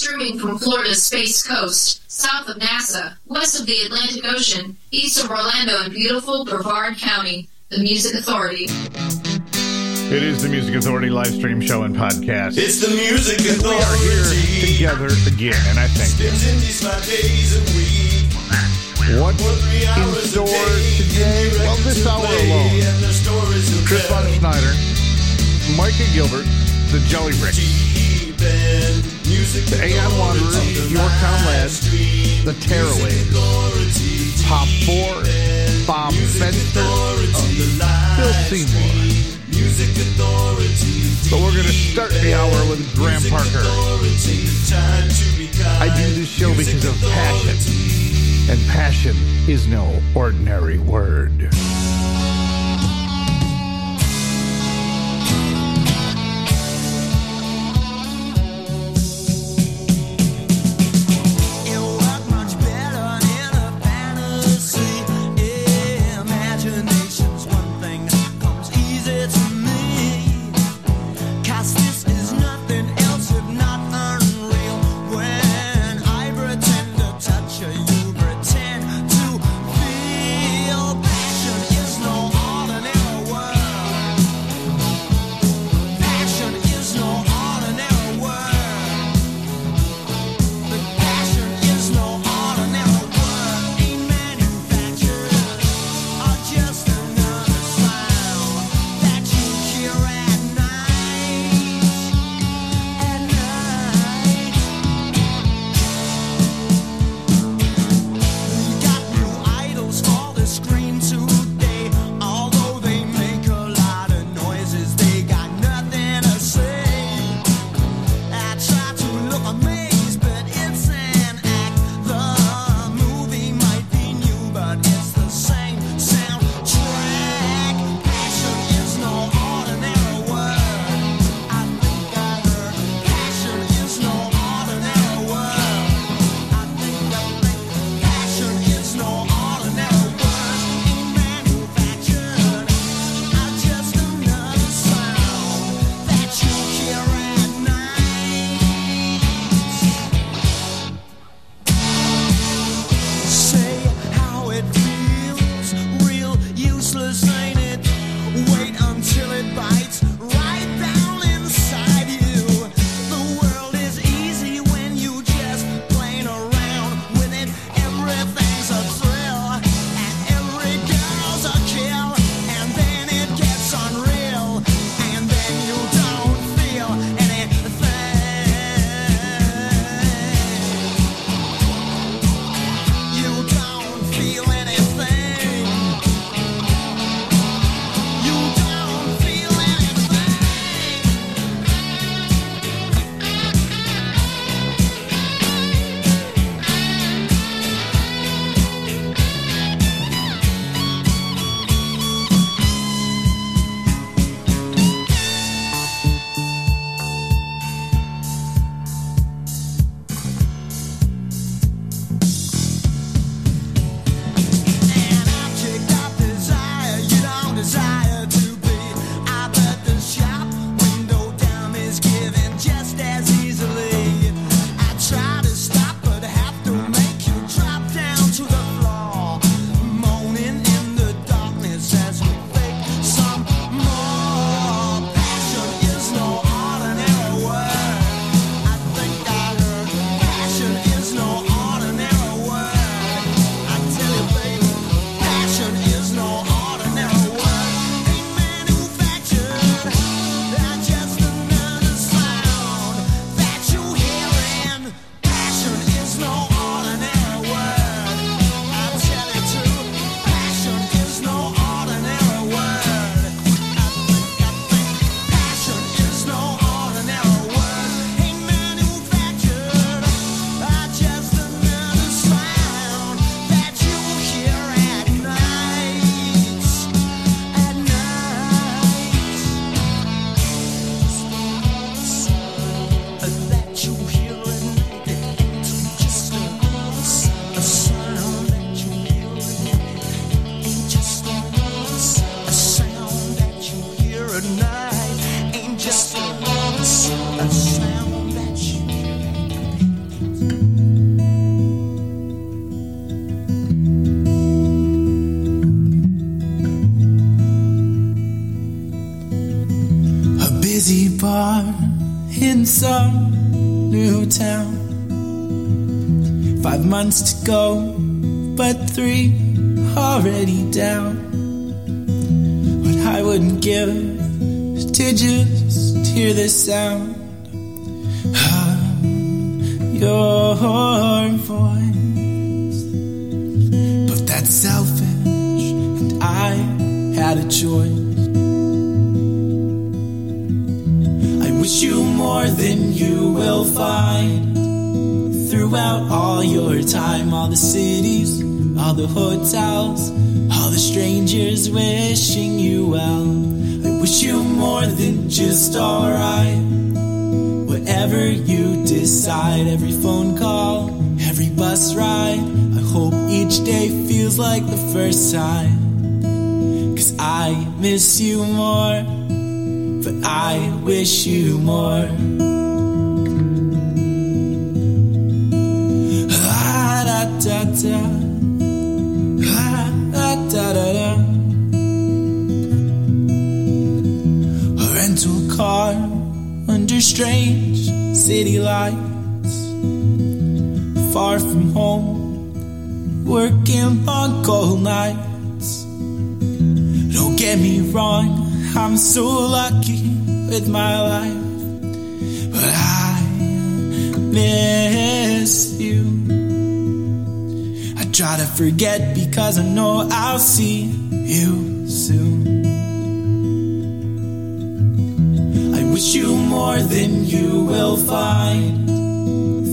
streaming from Florida's Space Coast, south of NASA, west of the Atlantic Ocean, east of Orlando and beautiful Brevard County, the Music Authority. It is the Music Authority live stream show and podcast. It's the Music And we are here together again, and I thank you. Spends in these five days a week. What's For three hours a store today? Well, this hour alone. And the stories will Chris tell. Von Snyder, Micah Gilbert, the Jelly Brick, Deep end music the Aeon Wanderers, authority, Yorktown Lads, the authority, Pop 4, Bob Spencer, Phil Seymour. music authority, But we're going to start the hour with Graham Parker. authority, time to be. I do this show because of passion, and passion is no ordinary word. You more than you will find throughout all your time, all the cities, all the hotels, all the strangers wishing you well. I wish you more than just alright. Whatever you decide, every phone call, every bus ride, I hope each day feels like the first time. Cause I miss you more, but I wish you more. A rental car under strange city lights, far from home, working long cold nights. Don't get me wrong, I'm so lucky with my life, but I miss you. I try to forget because I know I'll see you soon. I wish you more than you will find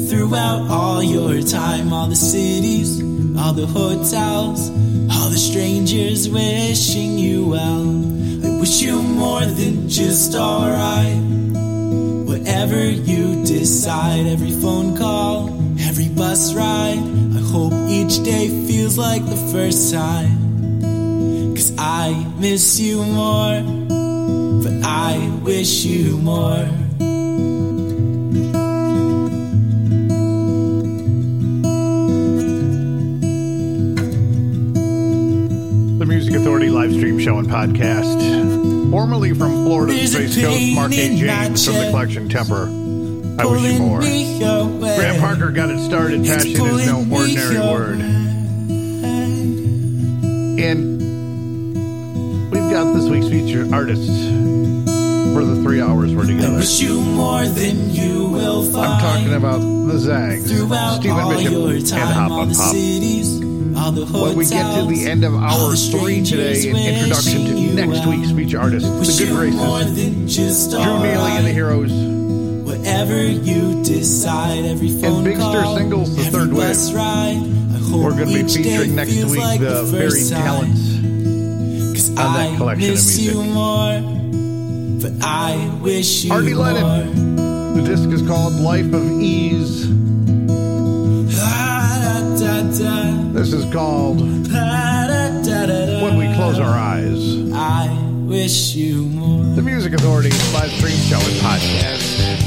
throughout all your time, all the cities, all the hotels, all the strangers wishing you well. Wish you more than just alright. Whatever you decide, every phone call, every bus ride, I hope each day feels like the first time. Cause I miss you more, but I wish you more. Authority live stream show and podcast. Formerly from Florida's There's a Space Coast, Mark A. pain in my James from the collection Temper. I wish you more. Graham Parker got it started. Passion is no ordinary word. And we've got this week's featured artists for the three hours we're I together. wish you more than you will find. I'm talking about the Zags, Stephen Bishop, and Hop on the Pop. Cities, all the hotels, When we get to the end of hour three today, an introduction to next week's feature artist, the Good Graces, Drew Neely and the. Heroes, Whatever you decide, every phone Big Stir call, Singles, The Third Wave. ride, We're going to be featuring next week like the first varied talents of that I collection of music. more, but I wish you Artie. Lennon. The disc is called Life of Ease. This is called When We Close Our Eyes. I wish you more. The Music Authority live stream show and podcast.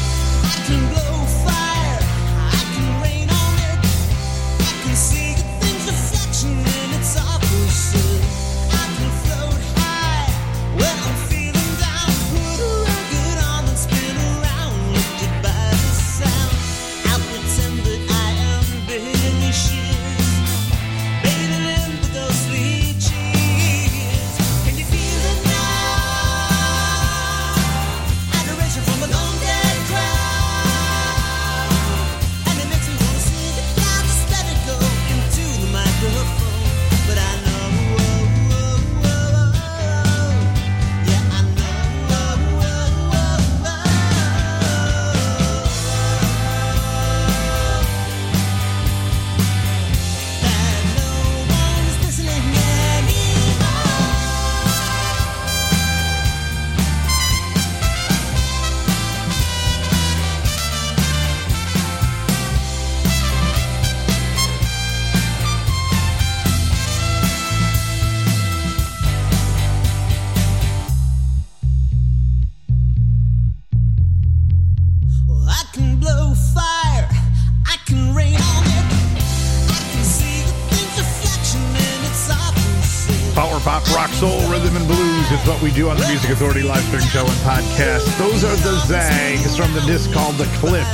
Authority live stream show and podcast. Those are the Zags from the disc called The Clip."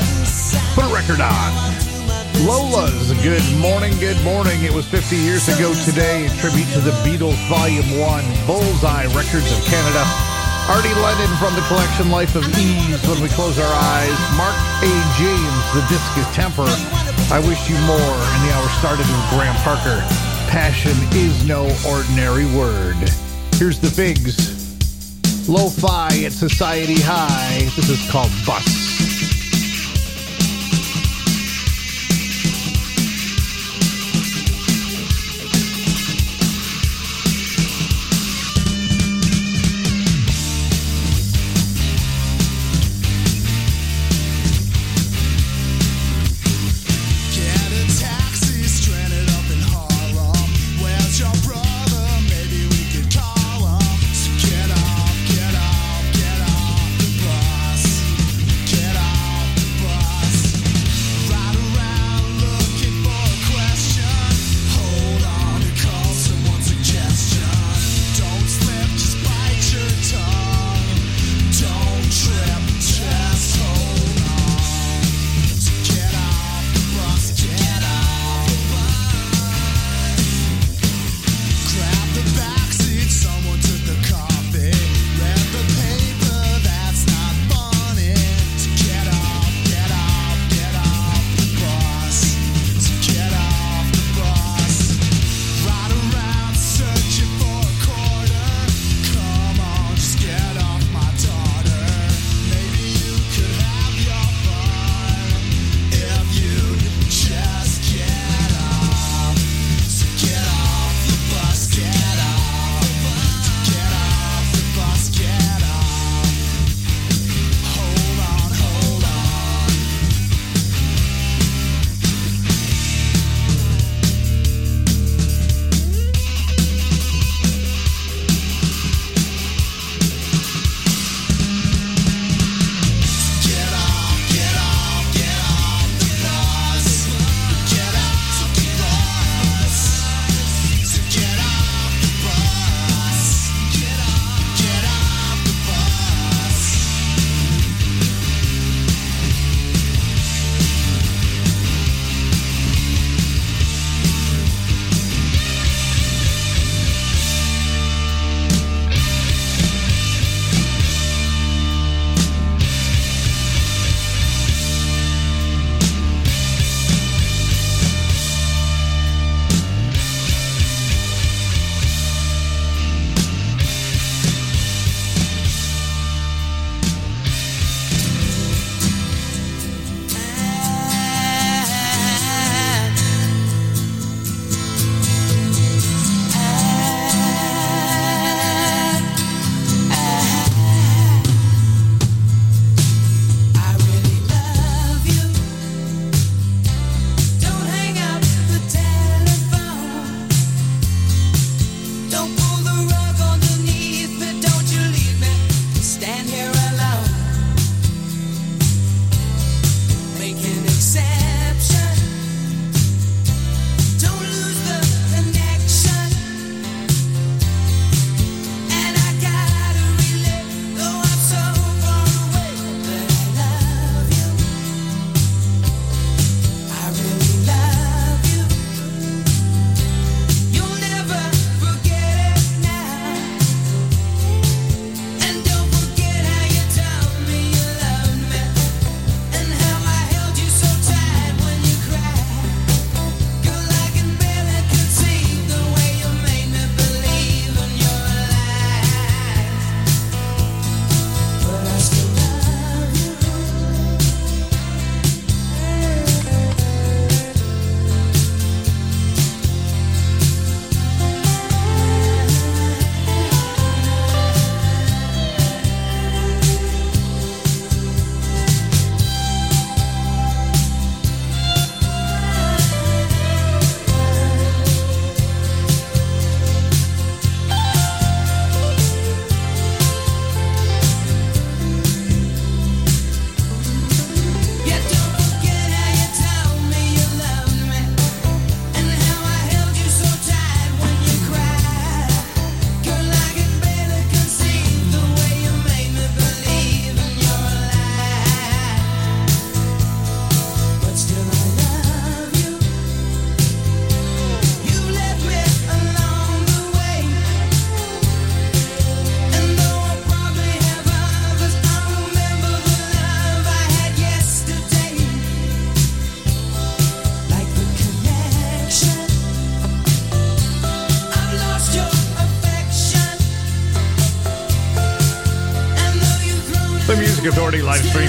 Put a record on. Lola's Good Morning, Good Morning. It was 50 years ago today. A tribute to the Beatles, Volume 1, Bullseye Records of Canada. Artie Lennon from the collection Life of Ease, When We Close Our Eyes. Mark A. James, The Disc is Temper. I Wish You More. And the hour started with Graham Parker. Passion is no ordinary word. Here's the figs. Lo-fi at Society High. This is called Bus.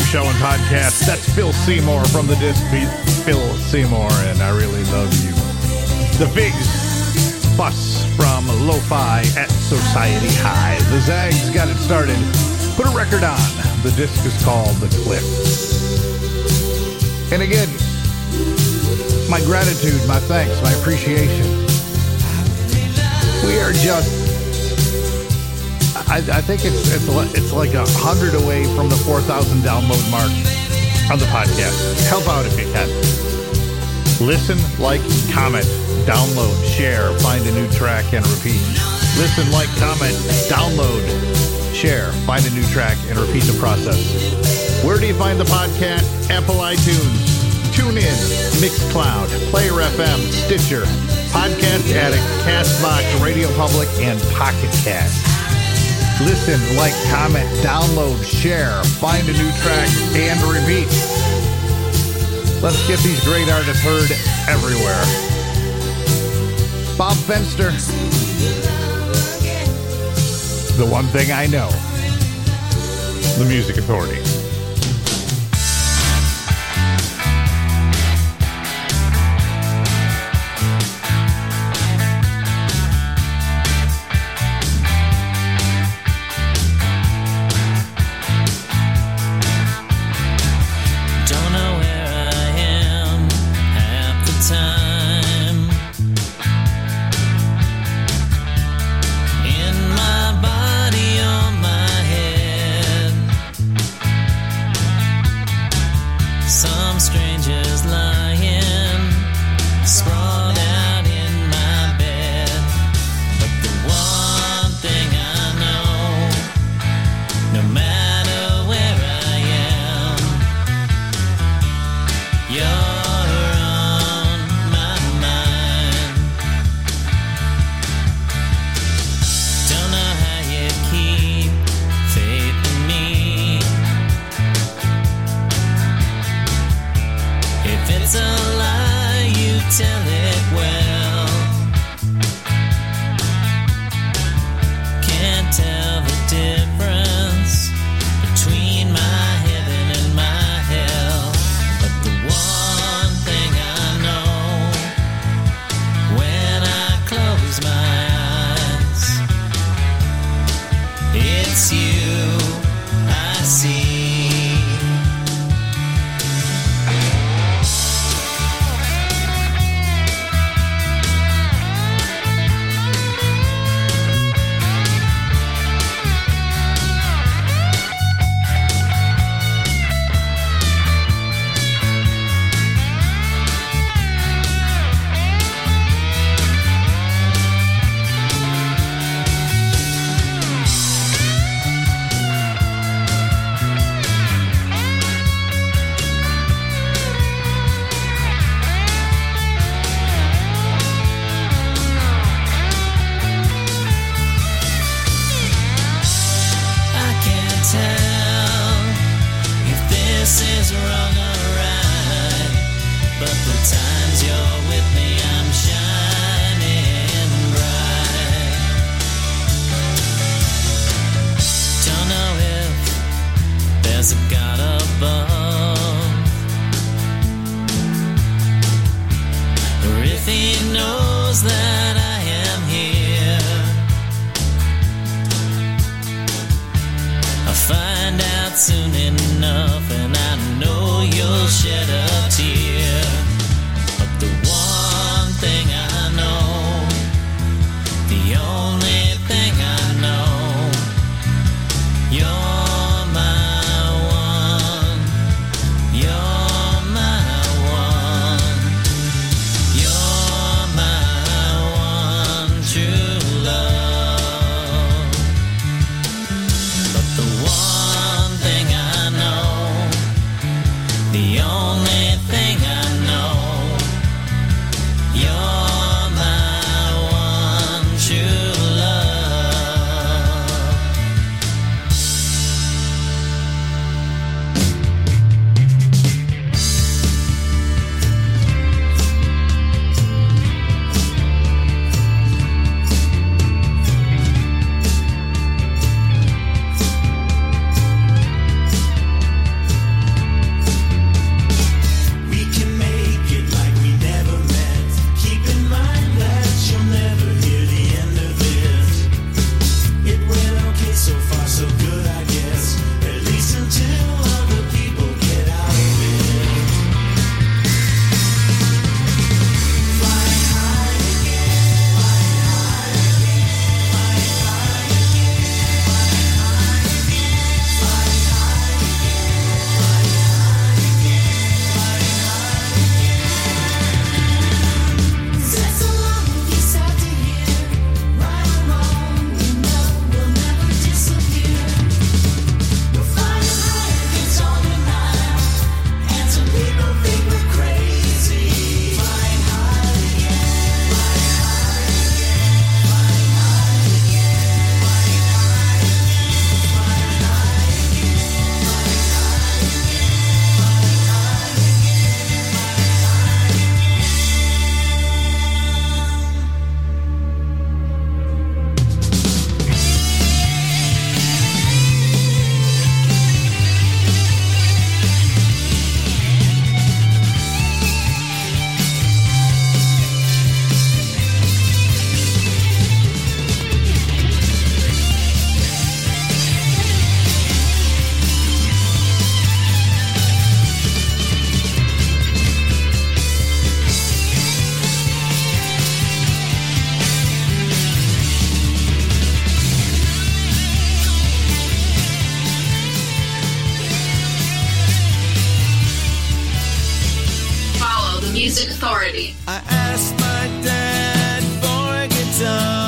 Show and podcast. That's Phil Seymour from the disc beat. Phil Seymour, and I really love you. The Figs Bus from Lo-Fi at Society High. The Zags got it started. Put a record on. The disc is called The Cliff. And again, my gratitude, my thanks, my appreciation. We are just I, I think it's it's it's like a hundred away from the four thousand download mark on the podcast. Help out if you can. Listen, like, comment, download, share, find a new track and repeat. Listen, like, comment, download, share, find a new track and repeat the process. Where do you find the podcast? Apple iTunes, TuneIn, Mixcloud, Player FM, Stitcher, Podcast Addict, Castbox, Radio Public, and Pocket Cast. Listen, like, comment, download, share, find a new track, and repeat. Let's get these great artists heard everywhere. Bob Fenster. The one thing I know. The Music Authority. Music Authority. I asked my dad for a guitar.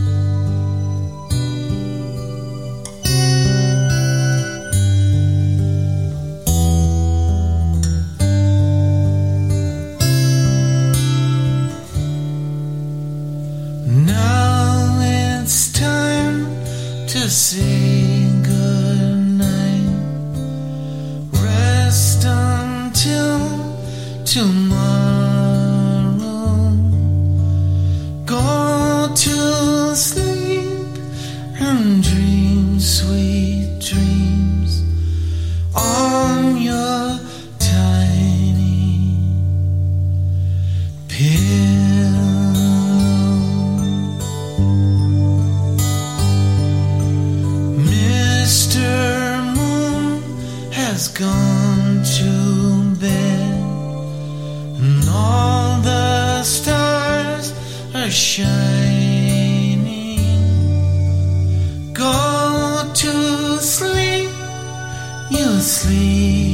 And all the stars are shining. Go to sleep, you sleepy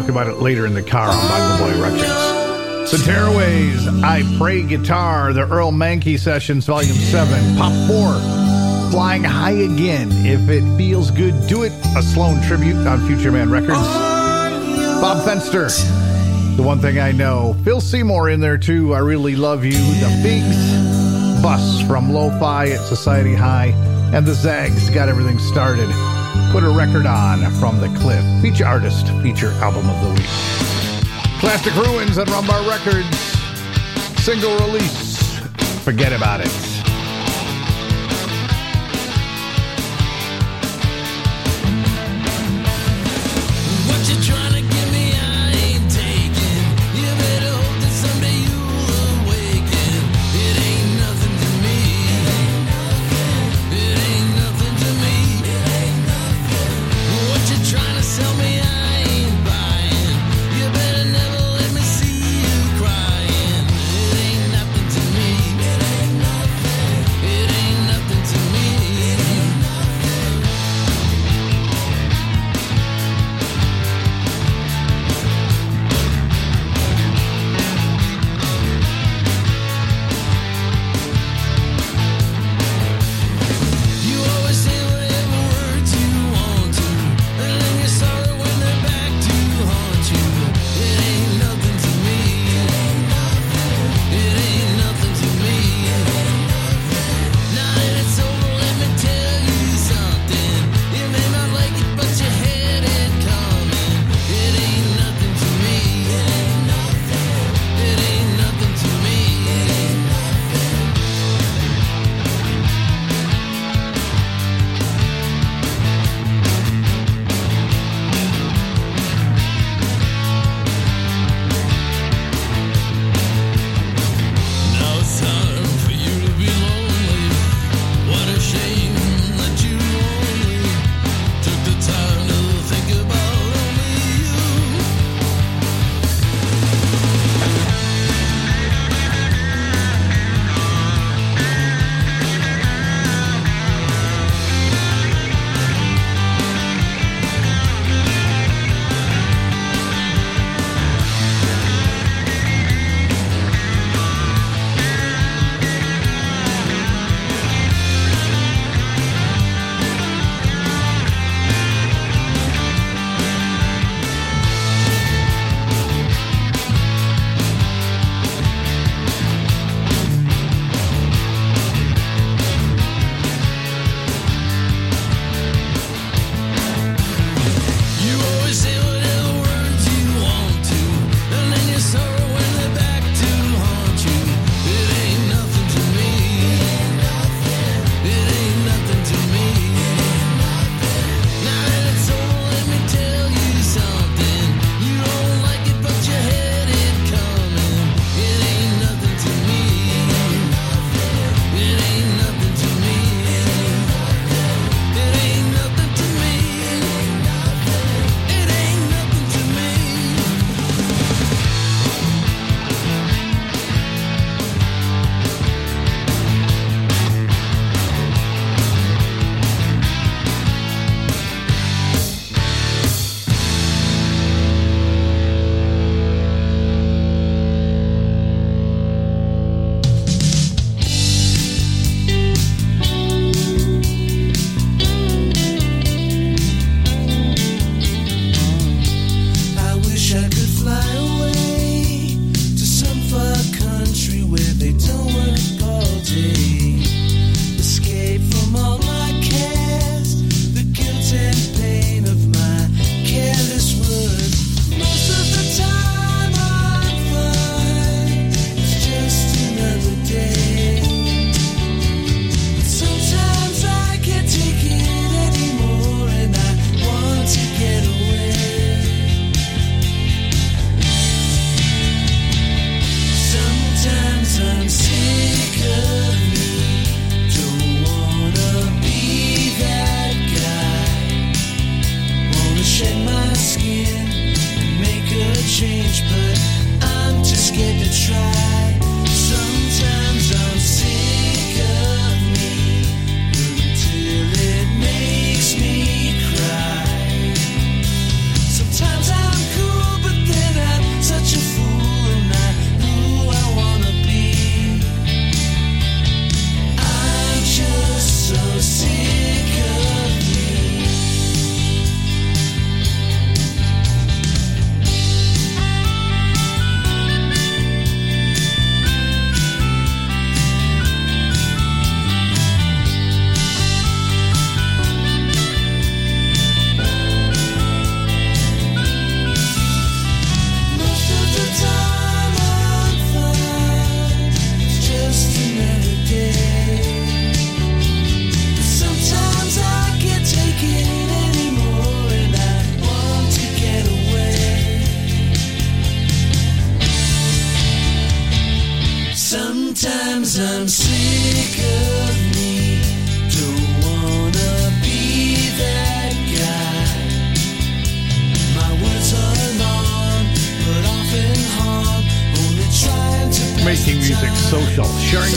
talk about it later in the car on Bongo Boy Records. The Tearaways, I Pray Guitar, the Earl Mankey Sessions, Volume 7, Pop 4, Flying High Again, If It Feels Good, Do It, a Sloan tribute on Future Man Records. Bob Fenster, The One Thing I Know. Phil Seymour in there too, I Really Love You. The Figs, Bus from Lo-Fi at Society High. And the Zags got everything started. Put a record on from the Cliff. Feature artist, feature album of the week. Classic Ruins at Rumbar Records. Single release. Forget about it.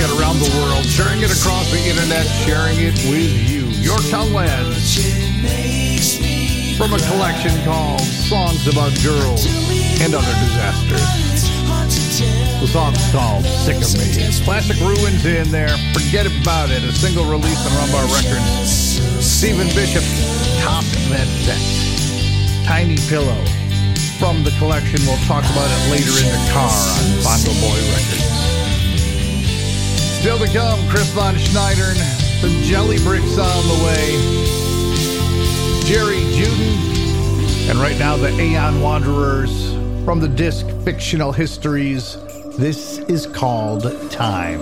it around the world, sharing it across the internet, sharing it with you. Your Tongueland. From a collection called Songs About Girls and Other Disasters. The song's called Sick of Me. Classic Ruins in there. Forget about it. A single release on Rumbar Records. Stephen Bishop topped that set. Tiny Pillow from the collection. We'll talk about it later in the car on Bongo Boy Records. Still to come, Chris Von Sneidern, some jelly bricks on the way, Jerry Juden, and right now the Aeon Wanderers from the disc Fictional Histories. This is called Time.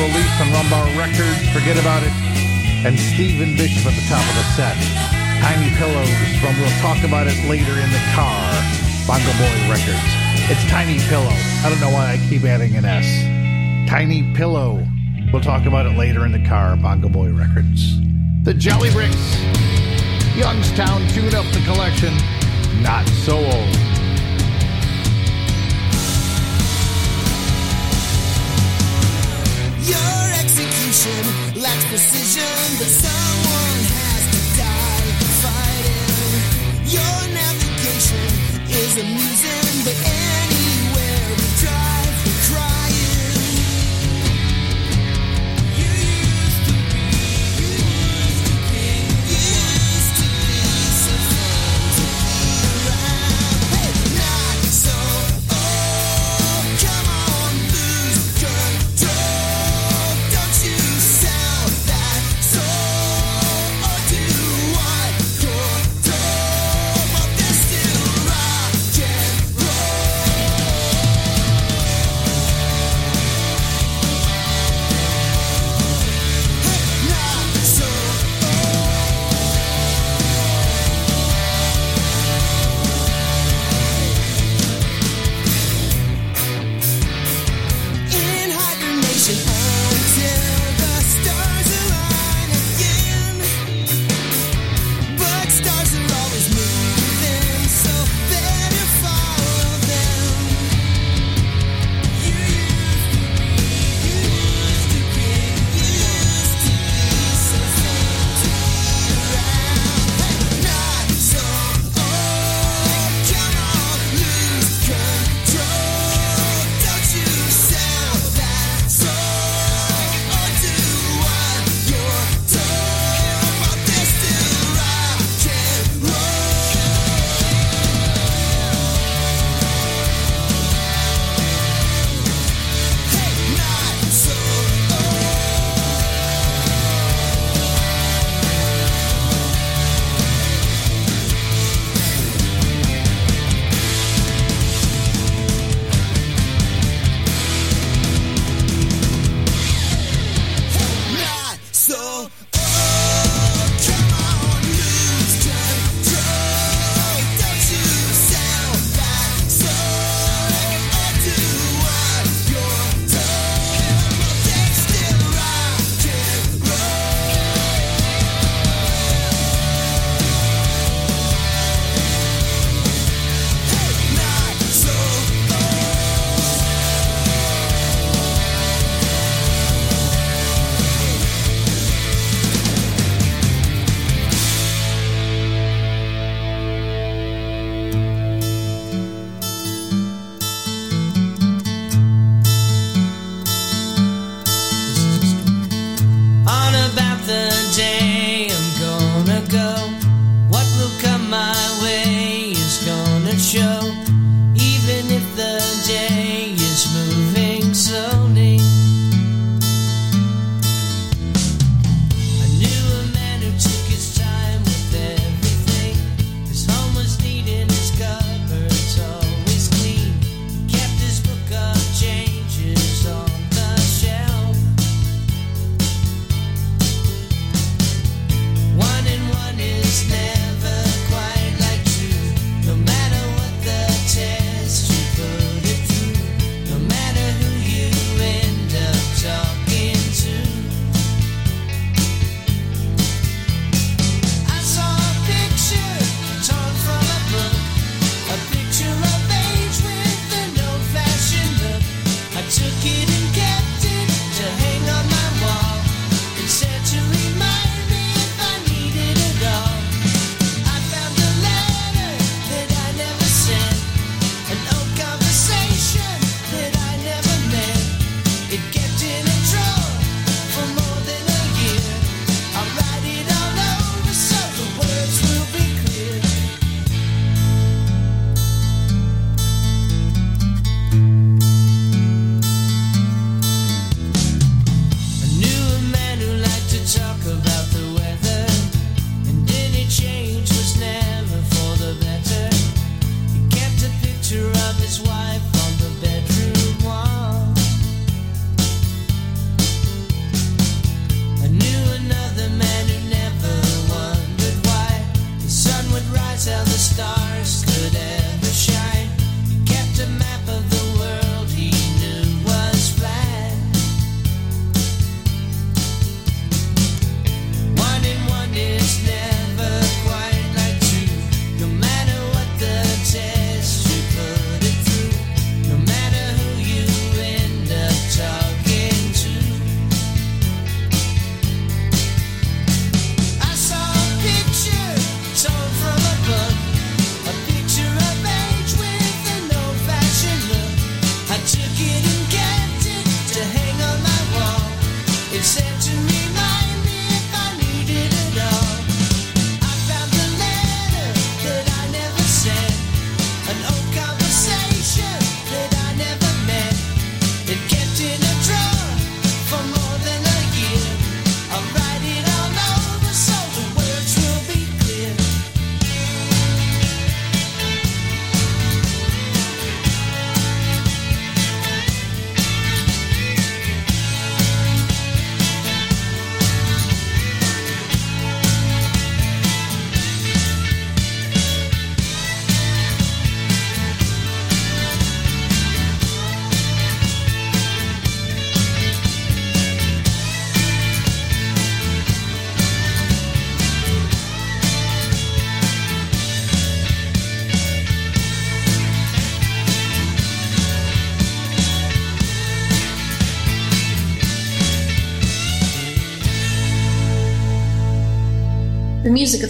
release on Rumbar Records, Forget About It, and Stephen Bishop at the top of the set. Tiny Pillows from We'll Talk About It Later in the Car, Bongo Boy Records. It's Tiny Pillow. I don't know why I keep adding an S. Tiny Pillow. We'll talk about it later in the car, Bongo Boy Records. The Jelly Bricks. Youngstown Tune Up the Collection. Not so old. precision, the sun.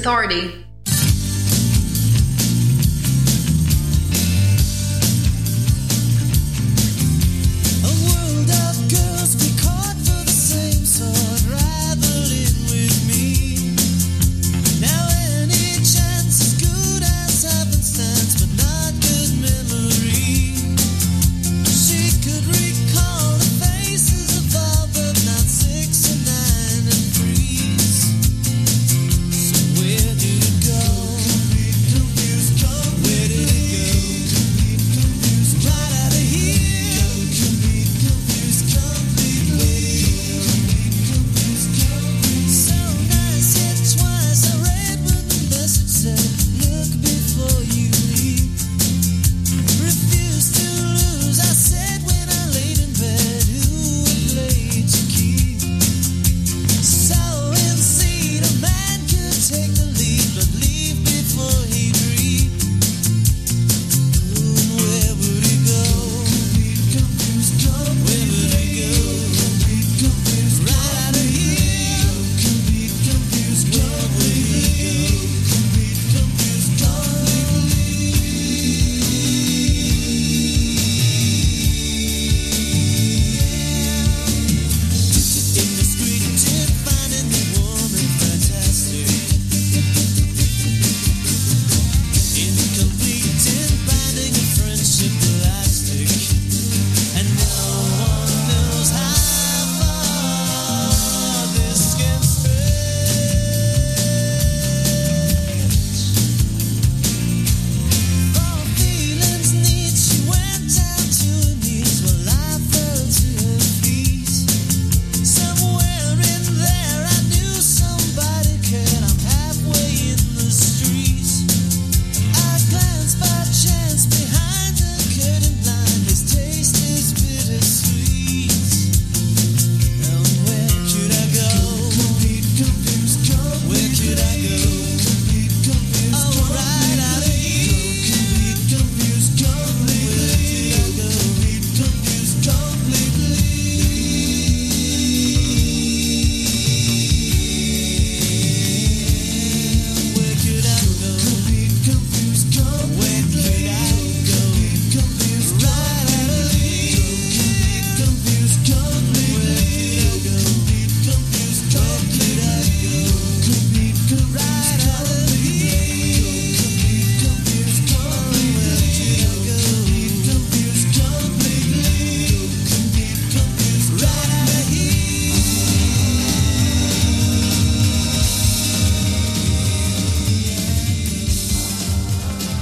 Authority.